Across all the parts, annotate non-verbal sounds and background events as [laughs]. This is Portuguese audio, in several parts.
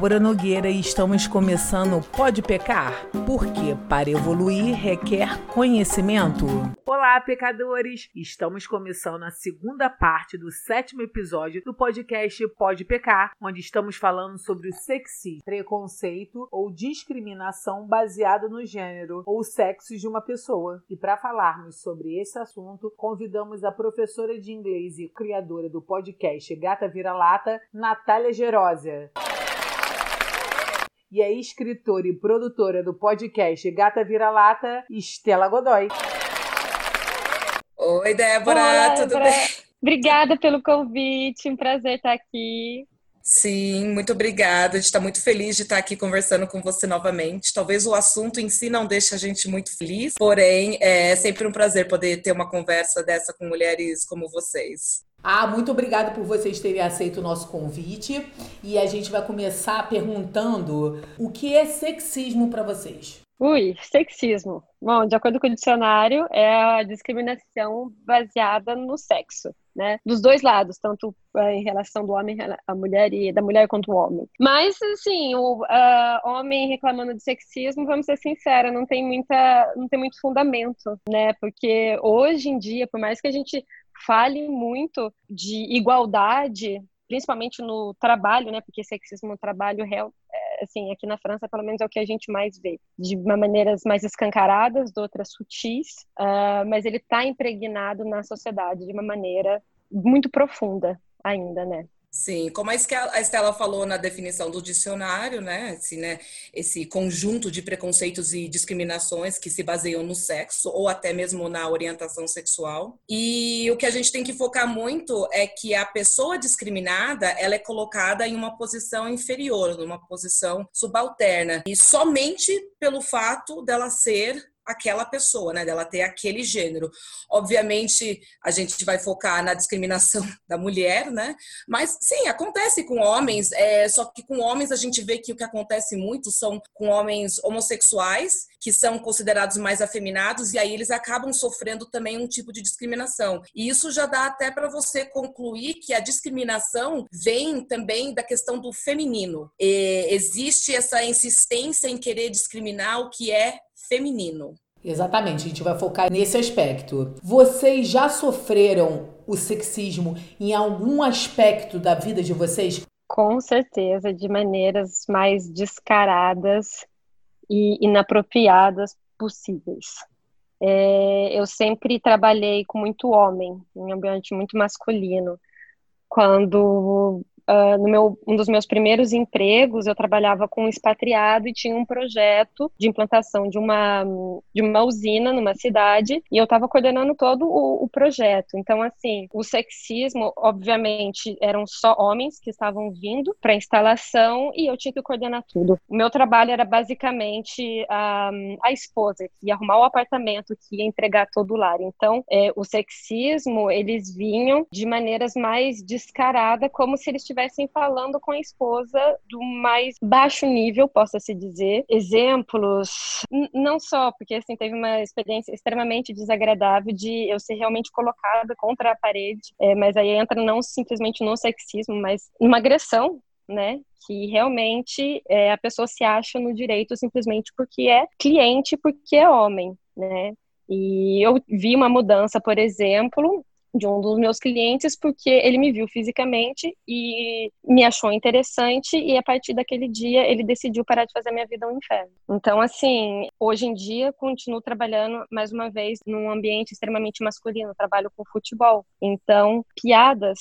Débora Nogueira e estamos começando Pode Pecar? Porque para evoluir requer conhecimento. Olá, pecadores! Estamos começando a segunda parte do sétimo episódio do podcast Pode Pecar, onde estamos falando sobre o sexismo, preconceito ou discriminação baseado no gênero ou sexo de uma pessoa. E para falarmos sobre esse assunto, convidamos a professora de inglês e criadora do podcast Gata Vira-Lata, Natália Gerósia e a escritora e produtora do podcast Gata Vira-Lata, Estela Godoy. Oi, Débora, Olá, tudo Débora. bem? Obrigada pelo convite, um prazer estar aqui. Sim, muito obrigada. A gente está muito feliz de estar aqui conversando com você novamente. Talvez o assunto em si não deixe a gente muito feliz, porém é sempre um prazer poder ter uma conversa dessa com mulheres como vocês. Ah, muito obrigada por vocês terem aceito o nosso convite. E a gente vai começar perguntando o que é sexismo para vocês. Ui, sexismo. Bom, de acordo com o dicionário, é a discriminação baseada no sexo, né? Dos dois lados, tanto é, em relação do homem à mulher e da mulher quanto o homem. Mas, assim, o uh, homem reclamando de sexismo, vamos ser sinceros, não tem muita, não tem muito fundamento, né? Porque hoje em dia, por mais que a gente fale muito de igualdade, principalmente no trabalho, né? Porque sexismo no trabalho, é, assim, aqui na França, pelo menos é o que a gente mais vê, de maneiras mais escancaradas, de outras sutis, uh, mas ele está impregnado na sociedade de uma maneira muito profunda ainda, né? Sim, como a Estela falou na definição do dicionário, né? Esse, né? esse conjunto de preconceitos e discriminações que se baseiam no sexo ou até mesmo na orientação sexual. E o que a gente tem que focar muito é que a pessoa discriminada ela é colocada em uma posição inferior, numa posição subalterna. E somente pelo fato dela ser aquela pessoa, né? Dela ter aquele gênero. Obviamente, a gente vai focar na discriminação [laughs] da mulher, né? Mas sim, acontece com homens, é, só que com homens a gente vê que o que acontece muito são com homens homossexuais, que são considerados mais afeminados, e aí eles acabam sofrendo também um tipo de discriminação. E isso já dá até para você concluir que a discriminação vem também da questão do feminino. E existe essa insistência em querer discriminar o que é feminino. Exatamente, a gente vai focar nesse aspecto. Vocês já sofreram o sexismo em algum aspecto da vida de vocês? Com certeza, de maneiras mais descaradas e inapropriadas possíveis. É, eu sempre trabalhei com muito homem, em um ambiente muito masculino. Quando Uh, no meu, um dos meus primeiros empregos, eu trabalhava com um expatriado e tinha um projeto de implantação de uma, de uma usina numa cidade e eu estava coordenando todo o, o, projeto. Então, assim, o sexismo, obviamente, eram só homens que estavam vindo para a instalação e eu tinha que coordenar tudo. O meu trabalho era basicamente a, a esposa que ia arrumar o apartamento, que ia entregar todo o lar. Então, é, o sexismo, eles vinham de maneiras mais descaradas, como se eles tivessem estivessem falando com a esposa do mais baixo nível, possa se dizer. Exemplos, não só porque assim teve uma experiência extremamente desagradável de eu ser realmente colocada contra a parede, é, mas aí entra não simplesmente no sexismo, mas numa agressão né? Que realmente é, a pessoa se acha no direito simplesmente porque é cliente, porque é homem, né? E eu vi uma mudança, por exemplo, de um dos meus clientes porque ele me viu fisicamente e me achou interessante e a partir daquele dia ele decidiu parar de fazer minha vida um inferno. Então assim, hoje em dia continuo trabalhando mais uma vez num ambiente extremamente masculino, trabalho com futebol. Então, piadas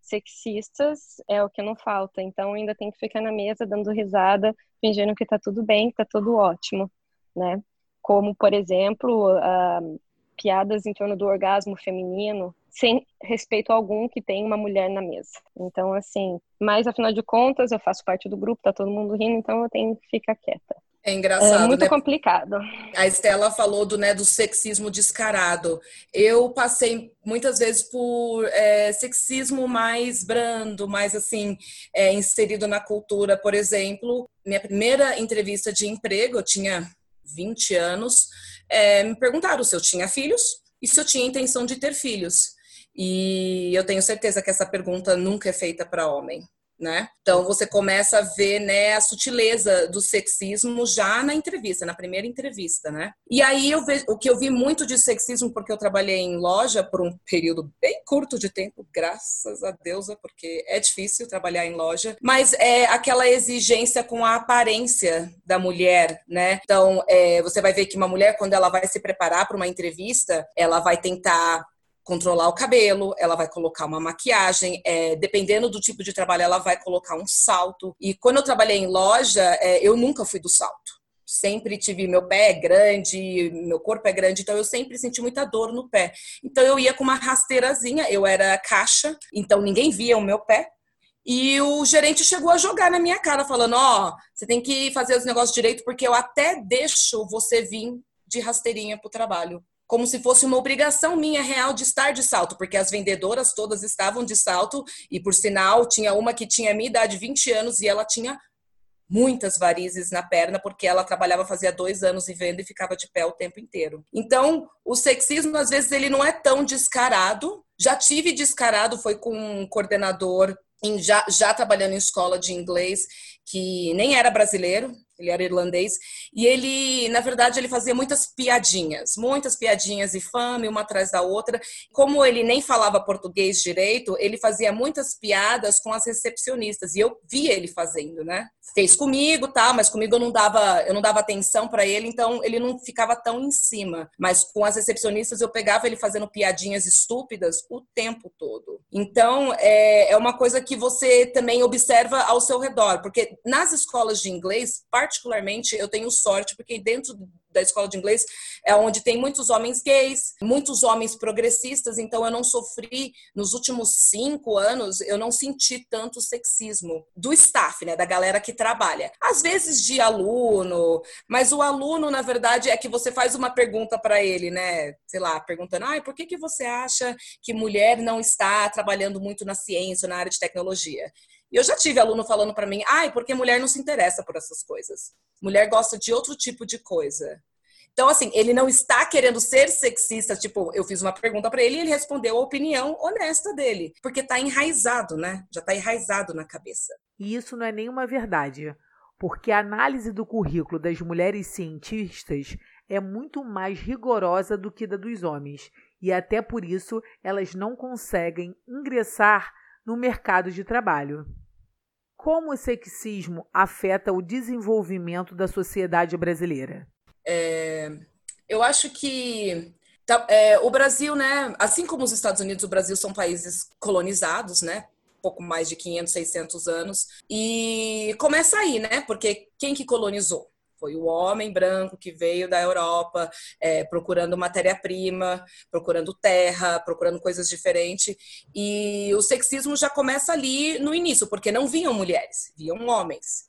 sexistas é o que não falta. Então ainda tem que ficar na mesa dando risada, fingindo que tá tudo bem, que tá tudo ótimo, né? Como, por exemplo, uh, piadas em torno do orgasmo feminino, sem respeito algum que tem uma mulher na mesa. Então, assim, mas afinal de contas, eu faço parte do grupo, tá todo mundo rindo, então eu tenho que ficar quieta. É engraçado. É muito né? complicado. A Estela falou do, né, do sexismo descarado. Eu passei muitas vezes por é, sexismo mais brando, mais assim, é, inserido na cultura. Por exemplo, minha primeira entrevista de emprego, eu tinha 20 anos, é, me perguntaram se eu tinha filhos e se eu tinha intenção de ter filhos. E eu tenho certeza que essa pergunta nunca é feita para homem. Né? Então você começa a ver, né, a sutileza do sexismo já na entrevista, na primeira entrevista, né? E aí eu vejo o que eu vi muito de sexismo porque eu trabalhei em loja por um período bem curto de tempo, graças a Deus, porque é difícil trabalhar em loja, mas é aquela exigência com a aparência da mulher, né? Então, é, você vai ver que uma mulher quando ela vai se preparar para uma entrevista, ela vai tentar controlar o cabelo, ela vai colocar uma maquiagem, é, dependendo do tipo de trabalho, ela vai colocar um salto. E quando eu trabalhei em loja, é, eu nunca fui do salto. Sempre tive, meu pé é grande, meu corpo é grande, então eu sempre senti muita dor no pé. Então eu ia com uma rasteirazinha, eu era caixa, então ninguém via o meu pé. E o gerente chegou a jogar na minha cara, falando: Ó, oh, você tem que fazer os negócios direito, porque eu até deixo você vir de rasteirinha pro trabalho como se fosse uma obrigação minha real de estar de salto, porque as vendedoras todas estavam de salto e, por sinal, tinha uma que tinha a minha idade, 20 anos, e ela tinha muitas varizes na perna, porque ela trabalhava fazia dois anos e venda e ficava de pé o tempo inteiro. Então, o sexismo, às vezes, ele não é tão descarado. Já tive descarado, foi com um coordenador em, já, já trabalhando em escola de inglês, que nem era brasileiro, ele era irlandês, e ele, na verdade, ele fazia muitas piadinhas, muitas piadinhas infame, uma atrás da outra. Como ele nem falava português direito, ele fazia muitas piadas com as recepcionistas, e eu via ele fazendo, né? Fez comigo, tá, mas comigo eu não dava, eu não dava atenção para ele, então ele não ficava tão em cima. Mas com as recepcionistas eu pegava ele fazendo piadinhas estúpidas o tempo todo. Então, é, é uma coisa que você também observa ao seu redor, porque nas escolas de inglês, particularmente, eu tenho sorte, porque dentro da escola de inglês é onde tem muitos homens gays, muitos homens progressistas, então eu não sofri, nos últimos cinco anos, eu não senti tanto sexismo do staff, né, da galera que trabalha. Às vezes de aluno, mas o aluno, na verdade, é que você faz uma pergunta para ele, né, sei lá, perguntando, ah, por que, que você acha que mulher não está trabalhando muito na ciência, na área de tecnologia? E eu já tive aluno falando para mim, ai, porque mulher não se interessa por essas coisas. Mulher gosta de outro tipo de coisa. Então, assim, ele não está querendo ser sexista. Tipo, eu fiz uma pergunta para ele e ele respondeu a opinião honesta dele. Porque está enraizado, né? Já está enraizado na cabeça. E isso não é nenhuma verdade. Porque a análise do currículo das mulheres cientistas é muito mais rigorosa do que da dos homens. E até por isso elas não conseguem ingressar no mercado de trabalho. Como o sexismo afeta o desenvolvimento da sociedade brasileira? É, eu acho que tá, é, o Brasil, né, assim como os Estados Unidos, o Brasil são países colonizados, né, pouco mais de 500, 600 anos, e começa aí, né, porque quem que colonizou? Foi o homem branco que veio da Europa é, procurando matéria-prima, procurando terra, procurando coisas diferentes. E o sexismo já começa ali no início, porque não vinham mulheres, viam homens.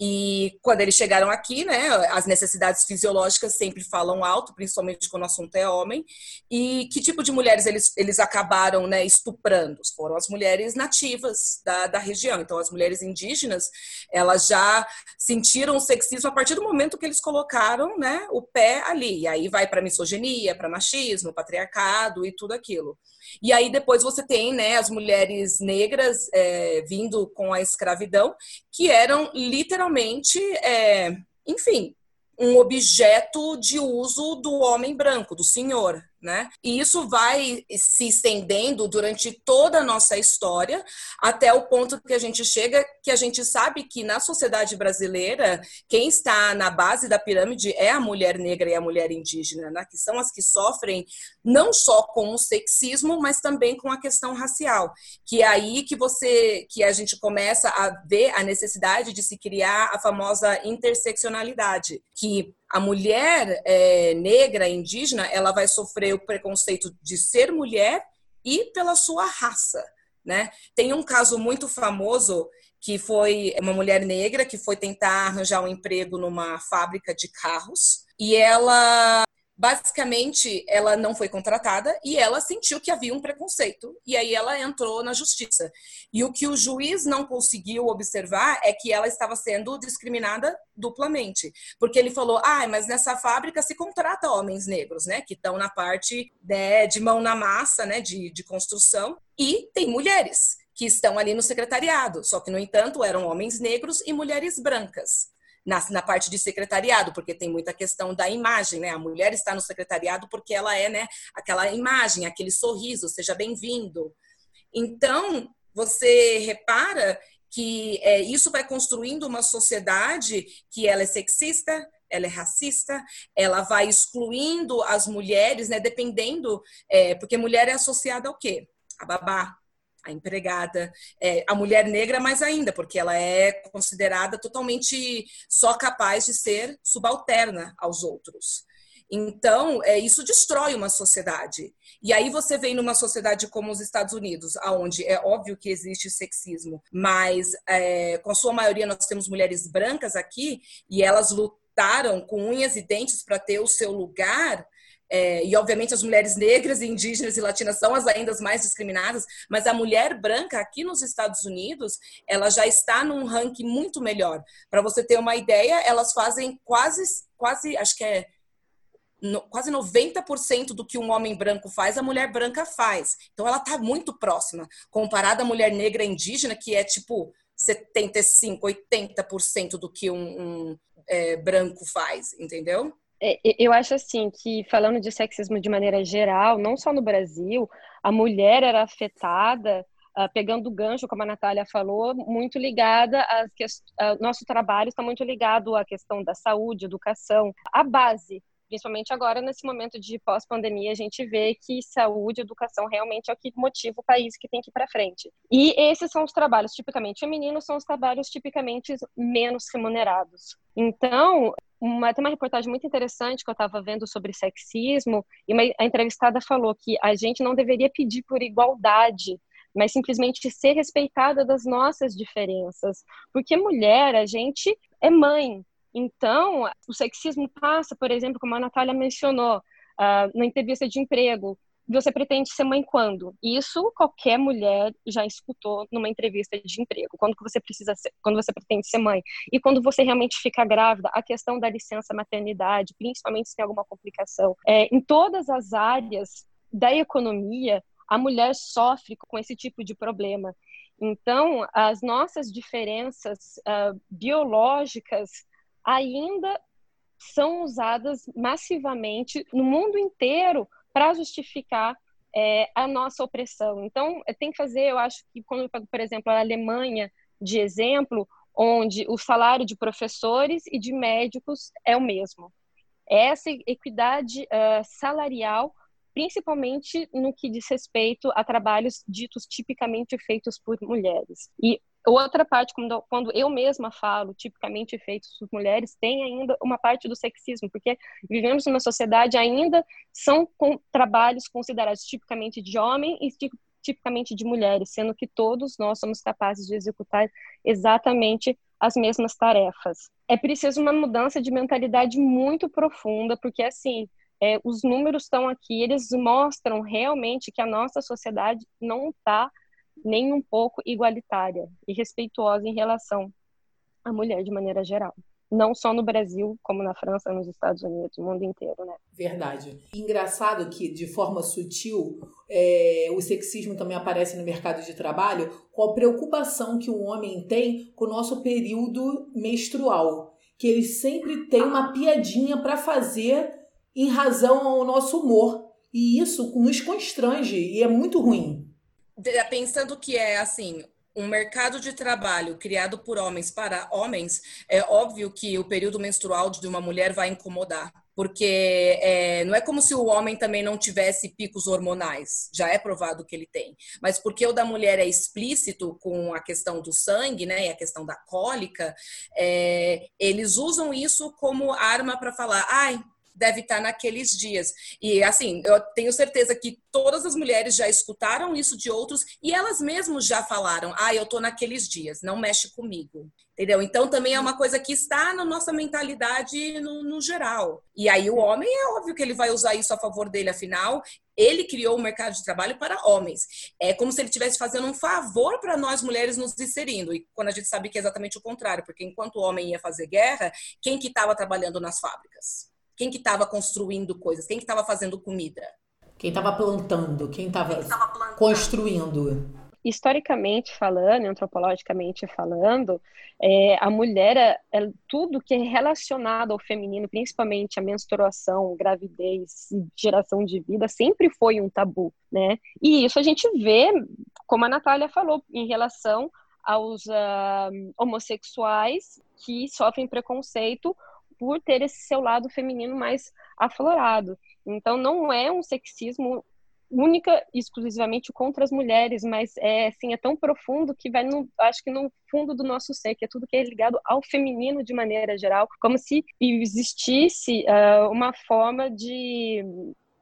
E quando eles chegaram aqui, né, as necessidades fisiológicas sempre falam alto, principalmente quando o assunto é homem. E que tipo de mulheres eles, eles acabaram né, estuprando? Foram as mulheres nativas da, da região. Então, as mulheres indígenas, elas já sentiram o sexismo a partir do momento que eles colocaram né, o pé ali. E aí vai para misoginia, para machismo, patriarcado e tudo aquilo. E aí depois você tem né, as mulheres negras é, vindo com a escravidão, que eram literalmente, é, enfim, um objeto de uso do homem branco, do senhor né? E isso vai se estendendo durante toda a nossa história, até o ponto que a gente chega, que a gente sabe que na sociedade brasileira, quem está na base da pirâmide é a mulher negra e a mulher indígena, né? que são as que sofrem não só com o sexismo, mas também com a questão racial, que é aí que você, que a gente começa a ver a necessidade de se criar a famosa interseccionalidade, que a mulher é, negra, indígena, ela vai sofrer o preconceito de ser mulher e pela sua raça, né? Tem um caso muito famoso que foi uma mulher negra que foi tentar arranjar um emprego numa fábrica de carros e ela basicamente ela não foi contratada e ela sentiu que havia um preconceito e aí ela entrou na justiça. E o que o juiz não conseguiu observar é que ela estava sendo discriminada duplamente, porque ele falou: "Ah, mas nessa fábrica se contrata homens negros, né, que estão na parte né, de mão na massa, né, de, de construção, e tem mulheres que estão ali no secretariado. Só que, no entanto, eram homens negros e mulheres brancas. Na, na, parte de secretariado, porque tem muita questão da imagem, né? A mulher está no secretariado porque ela é, né, aquela imagem, aquele sorriso, seja bem-vindo. Então, você repara que é, isso vai construindo uma sociedade que ela é sexista, ela é racista, ela vai excluindo as mulheres, né? Dependendo, é, porque mulher é associada ao quê? A babá, a empregada, é, a mulher negra mais ainda, porque ela é considerada totalmente só capaz de ser subalterna aos outros. Então, é, isso destrói uma sociedade. E aí você vem numa sociedade como os Estados Unidos, aonde é óbvio que existe sexismo, mas é, com a sua maioria nós temos mulheres brancas aqui e elas lutaram com unhas e dentes para ter o seu lugar. É, e obviamente as mulheres negras, indígenas e latinas são as ainda mais discriminadas, mas a mulher branca aqui nos Estados Unidos, ela já está num ranking muito melhor. Para você ter uma ideia, elas fazem quase, quase, acho que é no, quase 90% do que um homem branco faz, a mulher branca faz. Então ela está muito próxima, comparada à mulher negra indígena, que é tipo 75%, 80% do que um, um é, branco faz, entendeu? É, eu acho assim que falando de sexismo de maneira geral, não só no Brasil, a mulher era afetada Uh, pegando gancho, como a Natália falou, muito ligada às que, uh, nosso trabalho está muito ligado à questão da saúde, educação. A base principalmente agora nesse momento de pós-pandemia, a gente vê que saúde educação realmente é o que motiva o país que tem que ir para frente. E esses são os trabalhos tipicamente femininos, são os trabalhos tipicamente menos remunerados. Então, uma, tem uma reportagem muito interessante que eu estava vendo sobre sexismo, e uma, a entrevistada falou que a gente não deveria pedir por igualdade, mas simplesmente ser respeitada das nossas diferenças. Porque mulher, a gente é mãe, então, o sexismo passa, por exemplo, como a Natália mencionou, uh, na entrevista de emprego, você pretende ser mãe quando? Isso qualquer mulher já escutou numa entrevista de emprego. Quando você precisa ser, quando você pretende ser mãe? E quando você realmente fica grávida, a questão da licença maternidade, principalmente se tem alguma complicação. É, em todas as áreas da economia, a mulher sofre com esse tipo de problema. Então, as nossas diferenças uh, biológicas ainda são usadas massivamente no mundo inteiro para justificar é, a nossa opressão. Então, tem que fazer, eu acho que quando, por exemplo, a Alemanha de exemplo, onde o salário de professores e de médicos é o mesmo. Essa equidade uh, salarial, principalmente no que diz respeito a trabalhos ditos tipicamente feitos por mulheres. E Outra parte, quando, quando eu mesma falo, tipicamente feitos por mulheres, tem ainda uma parte do sexismo, porque vivemos numa sociedade ainda são com, trabalhos considerados tipicamente de homem e tipicamente de mulheres, sendo que todos nós somos capazes de executar exatamente as mesmas tarefas. É preciso uma mudança de mentalidade muito profunda, porque assim, é, os números estão aqui, eles mostram realmente que a nossa sociedade não está nem um pouco igualitária e respeituosa em relação à mulher de maneira geral. Não só no Brasil, como na França, nos Estados Unidos, no mundo inteiro, né? Verdade. Engraçado que, de forma sutil, é, o sexismo também aparece no mercado de trabalho com a preocupação que o homem tem com o nosso período menstrual. Que ele sempre tem uma piadinha para fazer em razão ao nosso humor. E isso nos constrange e é muito ruim pensando que é assim um mercado de trabalho criado por homens para homens, é óbvio que o período menstrual de uma mulher vai incomodar. Porque é, não é como se o homem também não tivesse picos hormonais, já é provado que ele tem. Mas porque o da mulher é explícito com a questão do sangue, né, e a questão da cólica, é, eles usam isso como arma para falar: ai, deve estar naqueles dias. E assim, eu tenho certeza que todas as mulheres já escutaram isso de outros e elas mesmas já falaram: "Ah, eu tô naqueles dias, não mexe comigo". Entendeu? Então também é uma coisa que está na nossa mentalidade no, no geral. E aí o homem é óbvio que ele vai usar isso a favor dele, afinal, ele criou o mercado de trabalho para homens. É como se ele estivesse fazendo um favor para nós mulheres nos inserindo. E quando a gente sabe que é exatamente o contrário, porque enquanto o homem ia fazer guerra, quem que estava trabalhando nas fábricas? Quem que estava construindo coisas? Quem que estava fazendo comida? Quem estava plantando? Quem estava construindo? historicamente falando, antropologicamente falando, é, a mulher, é, é, tudo que é relacionado ao feminino, principalmente a menstruação, gravidez e geração de vida, sempre foi um tabu, né? E isso a gente vê, como a Natália falou, em relação aos uh, homossexuais que sofrem preconceito por ter esse seu lado feminino mais aflorado. Então, não é um sexismo única e exclusivamente contra as mulheres, mas é assim, é tão profundo que vai no, acho que no fundo do nosso ser, que é tudo que é ligado ao feminino de maneira geral, como se existisse uh, uma forma de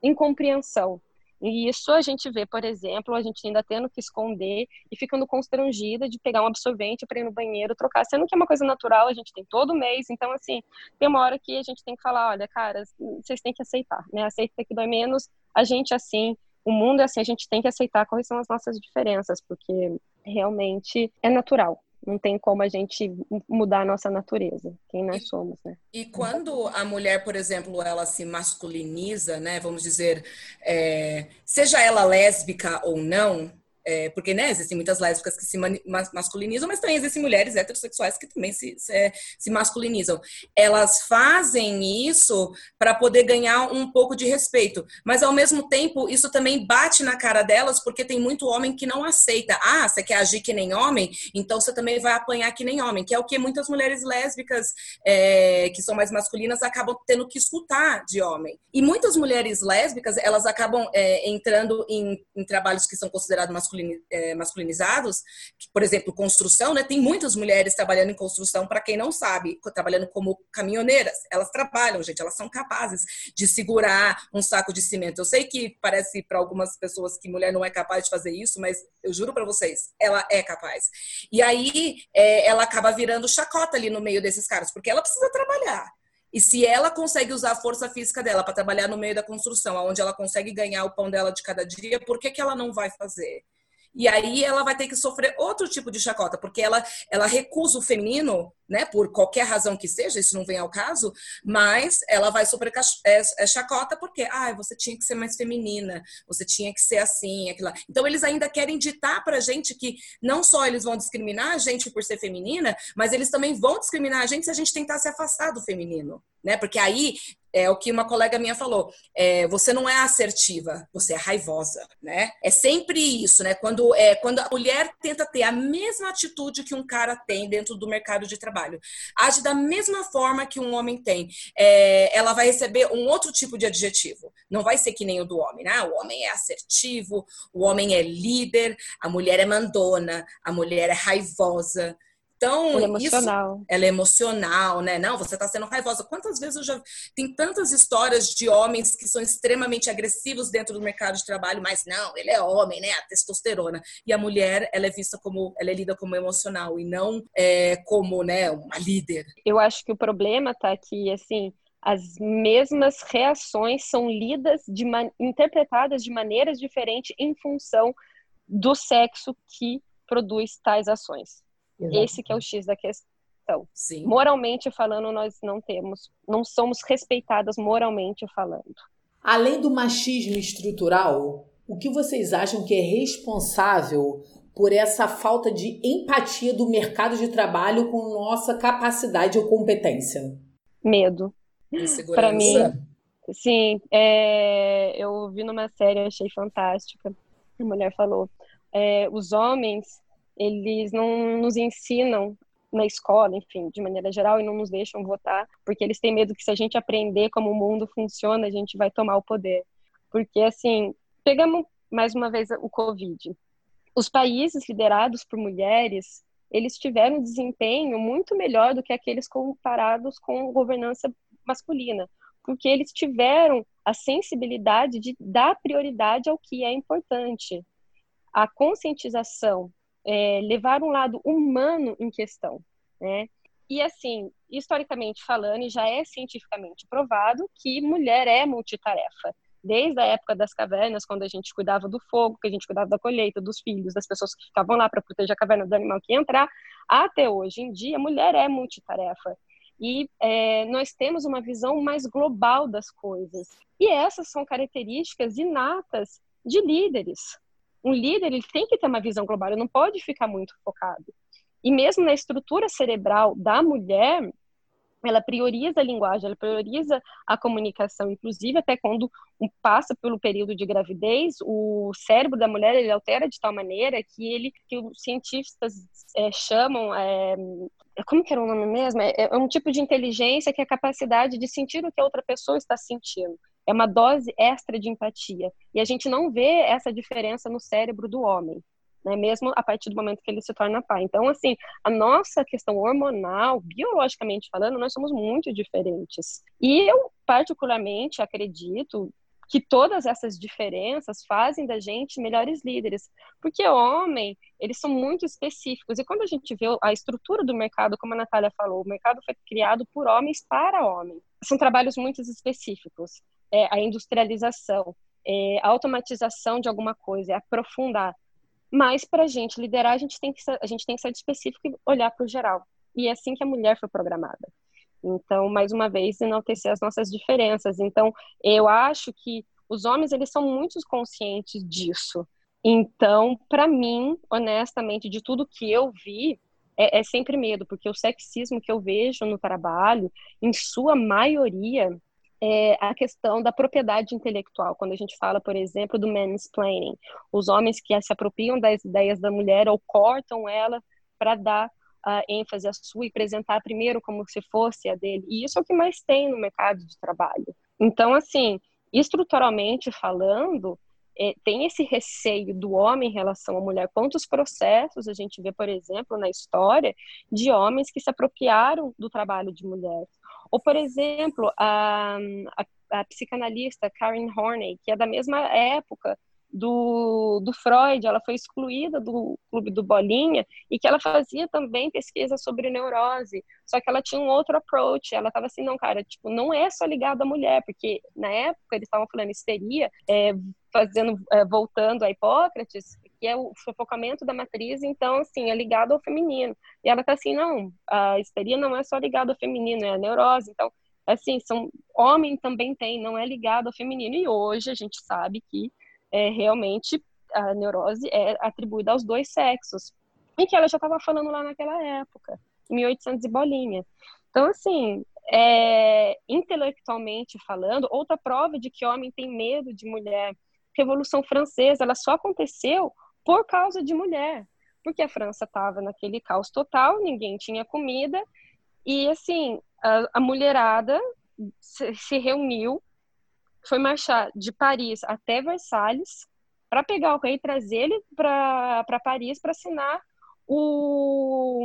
incompreensão. E isso a gente vê, por exemplo, a gente ainda tendo que esconder e ficando constrangida de pegar um absorvente para ir no banheiro trocar, sendo que é uma coisa natural, a gente tem todo mês, então assim, tem uma hora que a gente tem que falar, olha, cara, vocês têm que aceitar, né? Aceita que dói menos, a gente assim, o mundo é assim, a gente tem que aceitar quais são as nossas diferenças, porque realmente é natural. Não tem como a gente mudar a nossa natureza, quem nós e, somos, né? E quando a mulher, por exemplo, ela se masculiniza, né? Vamos dizer, é, seja ela lésbica ou não, é, porque né, existem muitas lésbicas que se masculinizam, mas também existem mulheres heterossexuais que também se, se, se masculinizam. Elas fazem isso para poder ganhar um pouco de respeito, mas ao mesmo tempo isso também bate na cara delas, porque tem muito homem que não aceita. Ah, você quer agir que nem homem? Então você também vai apanhar que nem homem, que é o que muitas mulheres lésbicas é, que são mais masculinas acabam tendo que escutar de homem. E muitas mulheres lésbicas elas acabam é, entrando em, em trabalhos que são considerados masculinos é, masculinizados, por exemplo, construção, né? Tem muitas mulheres trabalhando em construção, para quem não sabe, trabalhando como caminhoneiras. Elas trabalham, gente, elas são capazes de segurar um saco de cimento. Eu sei que parece para algumas pessoas que mulher não é capaz de fazer isso, mas eu juro para vocês, ela é capaz. E aí é, ela acaba virando chacota ali no meio desses caras, porque ela precisa trabalhar. E se ela consegue usar a força física dela para trabalhar no meio da construção, onde ela consegue ganhar o pão dela de cada dia, por que, que ela não vai fazer? E aí ela vai ter que sofrer outro tipo de chacota, porque ela, ela recusa o feminino, né, por qualquer razão que seja, isso não vem ao caso, mas ela vai sofrer é, é chacota porque, ah, você tinha que ser mais feminina, você tinha que ser assim, aquilo lá. Então eles ainda querem ditar pra gente que não só eles vão discriminar a gente por ser feminina, mas eles também vão discriminar a gente se a gente tentar se afastar do feminino, né? Porque aí é o que uma colega minha falou. É, você não é assertiva, você é raivosa, né? É sempre isso, né? Quando, é, quando a mulher tenta ter a mesma atitude que um cara tem dentro do mercado de trabalho, age da mesma forma que um homem tem, é, ela vai receber um outro tipo de adjetivo. Não vai ser que nem o do homem, né? O homem é assertivo, o homem é líder, a mulher é mandona, a mulher é raivosa. Então, ela é emocional. Isso, ela é emocional, né? Não, você está sendo raivosa. Quantas vezes eu já. Tem tantas histórias de homens que são extremamente agressivos dentro do mercado de trabalho, mas não, ele é homem, né? A testosterona. E a mulher, ela é vista como. Ela é lida como emocional e não é, como, né, uma líder. Eu acho que o problema tá aqui, assim, as mesmas reações são lidas, de interpretadas de maneiras diferentes em função do sexo que produz tais ações. Exatamente. Esse que é o X da questão. Sim. Moralmente falando, nós não temos, não somos respeitadas moralmente falando. Além do machismo estrutural, o que vocês acham que é responsável por essa falta de empatia do mercado de trabalho com nossa capacidade ou competência? Medo. Para mim, sim. É, eu vi numa série, achei fantástica. A mulher falou: é, os homens eles não nos ensinam na escola, enfim, de maneira geral, e não nos deixam votar, porque eles têm medo que se a gente aprender como o mundo funciona, a gente vai tomar o poder. Porque, assim, pegamos mais uma vez o Covid. Os países liderados por mulheres, eles tiveram um desempenho muito melhor do que aqueles comparados com governança masculina, porque eles tiveram a sensibilidade de dar prioridade ao que é importante. A conscientização é, levar um lado humano em questão, né? E assim, historicamente falando, e já é cientificamente provado que mulher é multitarefa. Desde a época das cavernas, quando a gente cuidava do fogo, que a gente cuidava da colheita, dos filhos, das pessoas que ficavam lá para proteger a caverna do animal que ia entrar, até hoje em dia, mulher é multitarefa. E é, nós temos uma visão mais global das coisas. E essas são características inatas de líderes, um líder ele tem que ter uma visão global, ele não pode ficar muito focado. E mesmo na estrutura cerebral da mulher, ela prioriza a linguagem, ela prioriza a comunicação, inclusive até quando passa pelo período de gravidez, o cérebro da mulher ele altera de tal maneira que ele, que os cientistas é, chamam, é, como que era o nome mesmo? É, é um tipo de inteligência que é a capacidade de sentir o que a outra pessoa está sentindo. É uma dose extra de empatia. E a gente não vê essa diferença no cérebro do homem né? Mesmo a partir do momento que ele se torna pai. Então, assim, a nossa questão hormonal, biologicamente falando, nós somos muito diferentes. E eu, particularmente, acredito que todas essas diferenças fazem da gente melhores líderes, porque homem, eles são muito específicos, e quando a gente vê a estrutura do mercado, como a Natália falou, o mercado foi criado por homens para homens, são trabalhos muito específicos, é, a industrialização, é, a automatização de alguma coisa, é aprofundar, mas para a gente liderar, a gente tem que a gente tem que ser específico e olhar para o geral. E é assim que a mulher foi programada. Então, mais uma vez, enaltecer as nossas diferenças. Então, eu acho que os homens eles são muito conscientes disso. Então, para mim, honestamente, de tudo que eu vi, é, é, sempre medo, porque o sexismo que eu vejo no trabalho, em sua maioria, é a questão da propriedade intelectual. Quando a gente fala, por exemplo, do mansplaining, os homens que se apropriam das ideias da mulher ou cortam ela para dar uh, ênfase à sua e apresentar primeiro como se fosse a dele. E isso é o que mais tem no mercado de trabalho. Então, assim, estruturalmente falando, é, tem esse receio do homem em relação à mulher. Quantos processos a gente vê, por exemplo, na história de homens que se apropriaram do trabalho de mulheres? Ou, por exemplo, a, a, a psicanalista Karen Horney, que é da mesma época do, do Freud, ela foi excluída do clube do Bolinha e que ela fazia também pesquisa sobre neurose, só que ela tinha um outro approach, ela estava assim, não, cara, tipo, não é só ligado à mulher, porque na época eles estavam falando histeria, é, fazendo, é, voltando a Hipócrates, que é o sufocamento da matriz, então, assim, é ligado ao feminino. E ela tá assim, não, a histeria não é só ligado ao feminino, é a neurose. Então, assim, são, homem também tem, não é ligado ao feminino. E hoje a gente sabe que é, realmente a neurose é atribuída aos dois sexos. E que ela já estava falando lá naquela época, 1800 e bolinha. Então, assim, é, intelectualmente falando, outra prova de que homem tem medo de mulher. Revolução Francesa, ela só aconteceu por causa de mulher, porque a França estava naquele caos total, ninguém tinha comida, e assim, a, a mulherada se, se, reuniu, foi marchar de Paris até Versalhes para pegar o rei e trazer ele para Paris para assinar o,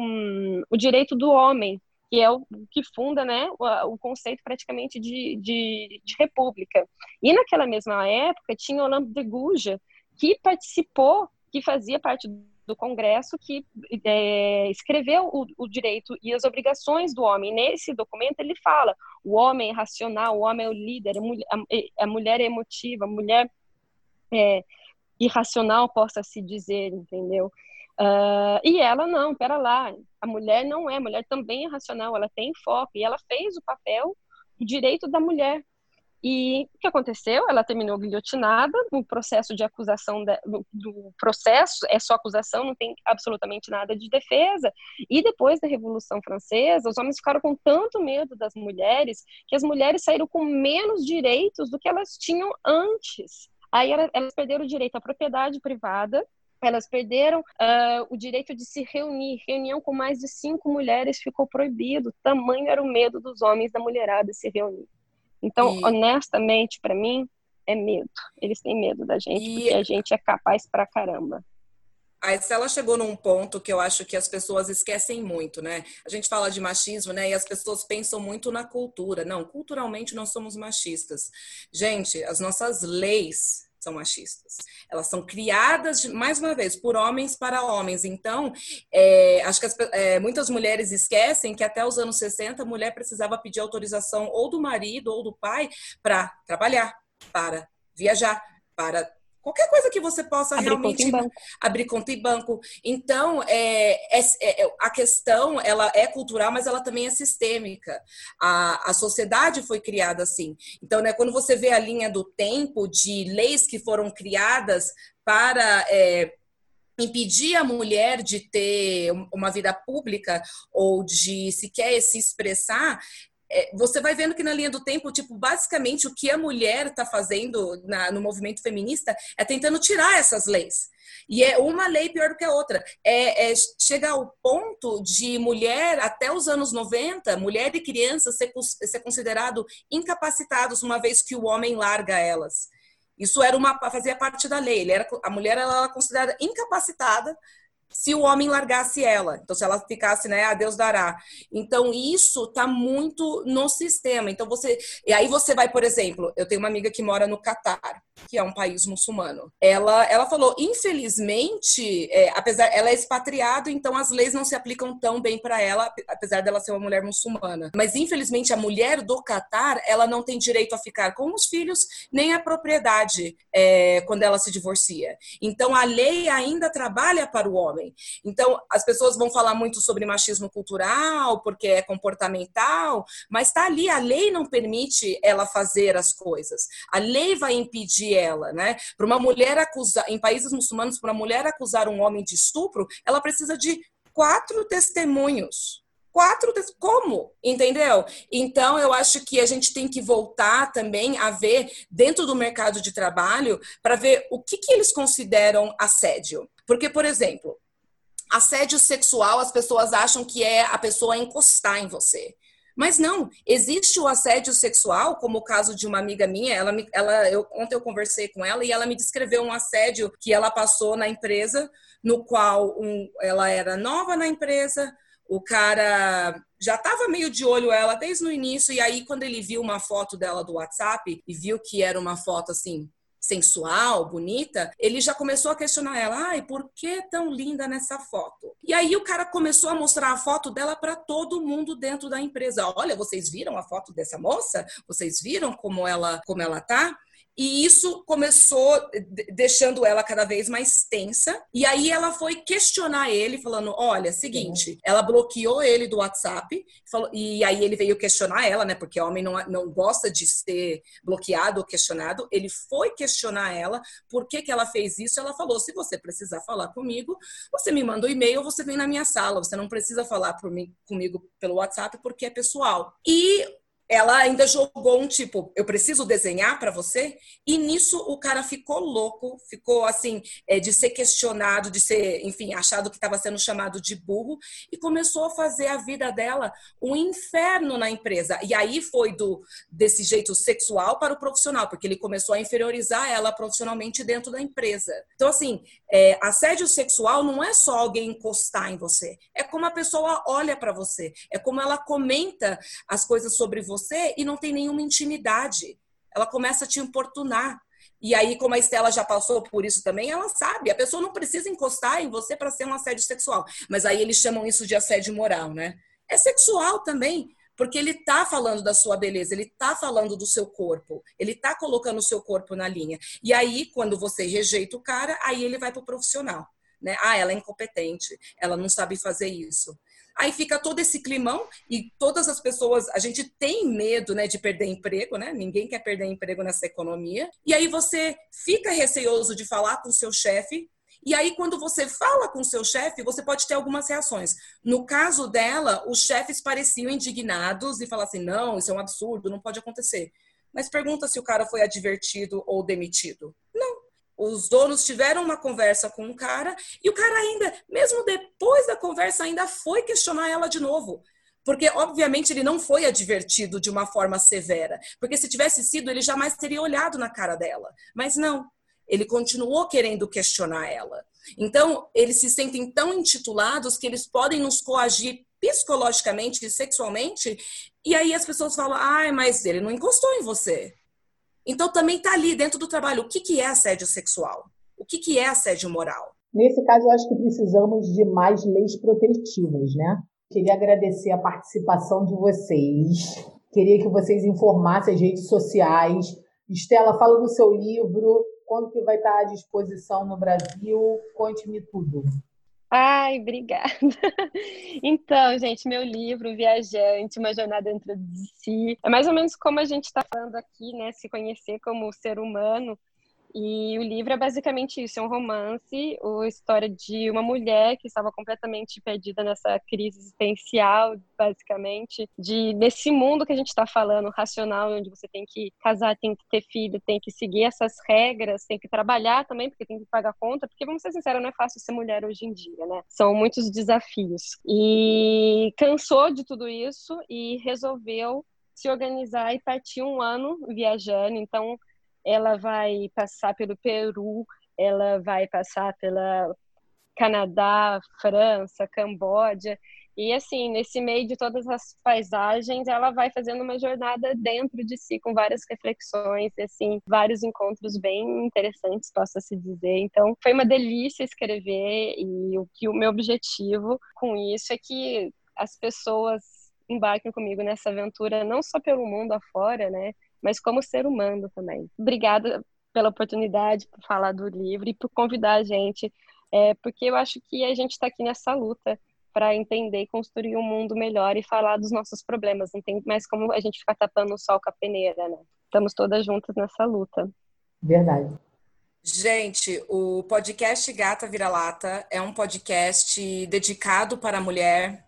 o direito do homem, que é o que funda né, o, o conceito praticamente de, de, de, república. E naquela mesma época tinha Olympe de Gouges, que participou que fazia parte do Congresso que é, escreveu o, o, direito e as obrigações do homem. Nesse documento ele fala: o homem é racional, o homem é o líder, a mulher, a, a mulher é emotiva, a mulher é irracional, possa se dizer, entendeu? Uh, e ela não, pera lá, a mulher não é, a mulher também é racional, ela tem foco e ela fez o papel, o direito da mulher. E o que aconteceu? Ela terminou guilhotinada no processo de acusação de, do, do, processo, é só acusação, não tem absolutamente nada de defesa. E depois da Revolução Francesa, os homens ficaram com tanto medo das mulheres que as mulheres saíram com menos direitos do que elas tinham antes. Aí elas perderam o direito à propriedade privada, elas perderam uh, o direito de se reunir. Reunião com mais de cinco mulheres ficou proibido. Tamanho era o medo dos homens da mulherada se reunir. Então, e... honestamente, para mim, é medo. Eles têm medo da gente, e... porque a gente é capaz pra caramba. A Estela chegou num ponto que eu acho que as pessoas esquecem muito, né? A gente fala de machismo, né? E as pessoas pensam muito na cultura. Não, culturalmente nós somos machistas. Gente, as nossas leis são machistas. Elas são criadas, mais uma vez, por homens para homens. Então, é, acho que as, é, muitas mulheres esquecem que até os anos 60 a mulher precisava pedir autorização ou do marido ou do pai para trabalhar, para viajar, para Qualquer coisa que você possa abrir realmente conta abrir conta em banco. Então, é, é, é, a questão ela é cultural, mas ela também é sistêmica. A, a sociedade foi criada assim. Então, né, quando você vê a linha do tempo de leis que foram criadas para é, impedir a mulher de ter uma vida pública ou de sequer se expressar, é, você vai vendo que na linha do tempo, tipo, basicamente o que a mulher está fazendo na, no movimento feminista é tentando tirar essas leis. E é uma lei pior do que a outra. É, é chega ao ponto de mulher, até os anos 90, mulher e criança ser, ser considerado incapacitados uma vez que o homem larga elas. Isso era uma fazia parte da lei. Ele era, a mulher ela era considerada incapacitada se o homem largasse ela. Então, se ela ficasse, né, a Deus dará. Então, isso está muito no sistema. Então, você. E aí você vai, por exemplo, eu tenho uma amiga que mora no Catar, que é um país muçulmano. Ela, ela falou, infelizmente, é, apesar ela é expatriada, então as leis não se aplicam tão bem para ela, apesar dela ser uma mulher muçulmana. Mas, infelizmente, a mulher do Catar, ela não tem direito a ficar com os filhos, nem a propriedade é, quando ela se divorcia. Então, a lei ainda trabalha para o homem homem. Então, as pessoas vão falar muito sobre machismo cultural, porque é comportamental, mas está ali, a lei não permite ela fazer as coisas. A lei vai impedir ela, né? Para uma mulher acusar, em países muçulmanos, para uma mulher acusar um homem de estupro, ela precisa de quatro testemunhos quatro. Como? Entendeu? Então, eu acho que a gente tem que voltar também a ver dentro do mercado de trabalho para ver o que, que eles consideram assédio. Porque, por exemplo, Assédio sexual, as pessoas acham que é a pessoa encostar em você. Mas não, existe o assédio sexual, como o caso de uma amiga minha. Ela, ela, eu, ontem eu conversei com ela e ela me descreveu um assédio que ela passou na empresa, no qual um, ela era nova na empresa, o cara já estava meio de olho ela desde o início, e aí, quando ele viu uma foto dela do WhatsApp e viu que era uma foto assim sensual, bonita, ele já começou a questionar ela: ai, por que tão linda nessa foto? E aí o cara começou a mostrar a foto dela para todo mundo dentro da empresa. Olha, vocês viram a foto dessa moça? Vocês viram como ela, como ela tá? E isso começou deixando ela cada vez mais tensa. E aí ela foi questionar ele, falando: Olha, seguinte, uhum. ela bloqueou ele do WhatsApp. Falou, e aí ele veio questionar ela, né? Porque homem não, não gosta de ser bloqueado ou questionado. Ele foi questionar ela por que, que ela fez isso. Ela falou: Se você precisar falar comigo, você me manda um e-mail, você vem na minha sala. Você não precisa falar mim, comigo pelo WhatsApp porque é pessoal. E ela ainda jogou um tipo, eu preciso desenhar para você, e nisso o cara ficou louco, ficou assim, é, de ser questionado, de ser, enfim, achado que estava sendo chamado de burro, e começou a fazer a vida dela um inferno na empresa. E aí foi do desse jeito sexual para o profissional, porque ele começou a inferiorizar ela profissionalmente dentro da empresa. Então, assim, é, assédio sexual não é só alguém encostar em você, é como a pessoa olha para você, é como ela comenta as coisas sobre você você e não tem nenhuma intimidade. Ela começa a te importunar. E aí, como a Estela já passou por isso também, ela sabe. A pessoa não precisa encostar em você para ser um assédio sexual. Mas aí eles chamam isso de assédio moral, né? É sexual também, porque ele tá falando da sua beleza, ele tá falando do seu corpo, ele tá colocando o seu corpo na linha. E aí, quando você rejeita o cara, aí ele vai pro profissional. Né? Ah, ela é incompetente, ela não sabe fazer isso. Aí fica todo esse climão e todas as pessoas, a gente tem medo, né, de perder emprego, né? Ninguém quer perder emprego nessa economia. E aí você fica receoso de falar com o seu chefe, e aí, quando você fala com seu chefe, você pode ter algumas reações. No caso dela, os chefes pareciam indignados e falavam assim: não, isso é um absurdo, não pode acontecer. Mas pergunta se o cara foi advertido ou demitido. Não, os donos tiveram uma conversa com o cara e o cara ainda, mesmo depois da conversa, ainda foi questionar ela de novo. Porque, obviamente, ele não foi advertido de uma forma severa. Porque se tivesse sido, ele jamais teria olhado na cara dela. Mas não. Ele continuou querendo questionar ela. Então, eles se sentem tão intitulados que eles podem nos coagir psicologicamente e sexualmente. E aí as pessoas falam: ai, mas ele não encostou em você. Então, também está ali dentro do trabalho. O que, que é assédio sexual? O que, que é assédio moral? Nesse caso, eu acho que precisamos de mais leis protetivas, né? Queria agradecer a participação de vocês. Queria que vocês informassem as redes sociais. Estela, fala do seu livro, Quando que vai estar à disposição no Brasil? Conte-me tudo. Ai, obrigada. [laughs] Então, gente, meu livro, Viajante, Uma Jornada Dentro de Si, é mais ou menos como a gente está falando aqui, né? Se conhecer como ser humano. E o livro é basicamente isso, é um romance, a história de uma mulher que estava completamente perdida nessa crise existencial, basicamente, de nesse mundo que a gente está falando, racional, onde você tem que casar, tem que ter filho, tem que seguir essas regras, tem que trabalhar também, porque tem que pagar conta, porque vamos ser sinceros, não é fácil ser mulher hoje em dia, né? São muitos desafios. E cansou de tudo isso e resolveu se organizar e partir um ano viajando. Então, ela vai passar pelo Peru, ela vai passar pela Canadá, França, Camboja. E assim, nesse meio de todas as paisagens, ela vai fazendo uma jornada dentro de si, com várias reflexões, e, assim, vários encontros bem interessantes, posso se dizer. Então, foi uma delícia escrever e o que o meu objetivo com isso é que as pessoas embarquem comigo nessa aventura, não só pelo mundo afora, né, mas como ser humano também. Obrigada pela oportunidade, por falar do livro e por convidar a gente, é, porque eu acho que a gente está aqui nessa luta para entender e construir um mundo melhor e falar dos nossos problemas. Não tem mais como a gente ficar tapando o sol com a peneira, né? Estamos todas juntas nessa luta. Verdade. Gente, o podcast Gata Vira-Lata é um podcast dedicado para a mulher,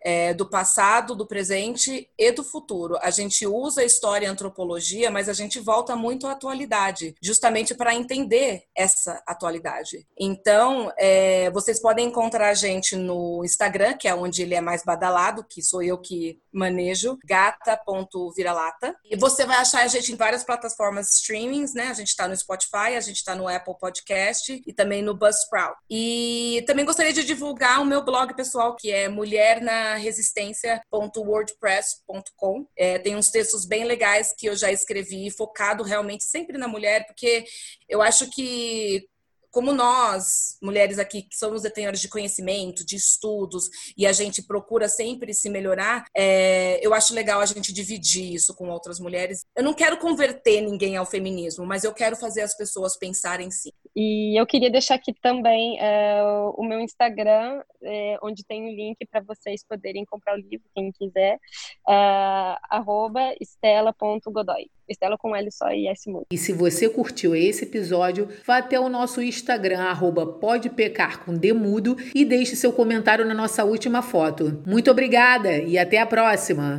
é, do passado, do presente e do futuro. A gente usa a história e a antropologia, mas a gente volta muito à atualidade, justamente para entender essa atualidade. Então, é, vocês podem encontrar a gente no Instagram, que é onde ele é mais badalado, que sou eu que manejo, gata.viralata. E você vai achar a gente em várias plataformas streamings, né? A gente está no Spotify, a gente está no Apple Podcast e também no Buzzsprout. E também gostaria de divulgar o meu blog pessoal, que é Mulher na resistência.wordpress.com. É, tem uns textos bem legais que eu já escrevi, focado realmente sempre na mulher, porque eu acho que como nós, mulheres aqui, que somos detentoras de conhecimento, de estudos, e a gente procura sempre se melhorar, é, eu acho legal a gente dividir isso com outras mulheres. Eu não quero converter ninguém ao feminismo, mas eu quero fazer as pessoas pensarem sim. E eu queria deixar aqui também é, o meu Instagram, é, onde tem o um link para vocês poderem comprar o livro, quem quiser, é, estela.godoy. Estela com L só e S mudo. E se você curtiu esse episódio, vá até o nosso Instagram, arroba podepecar com demudo e deixe seu comentário na nossa última foto. Muito obrigada e até a próxima!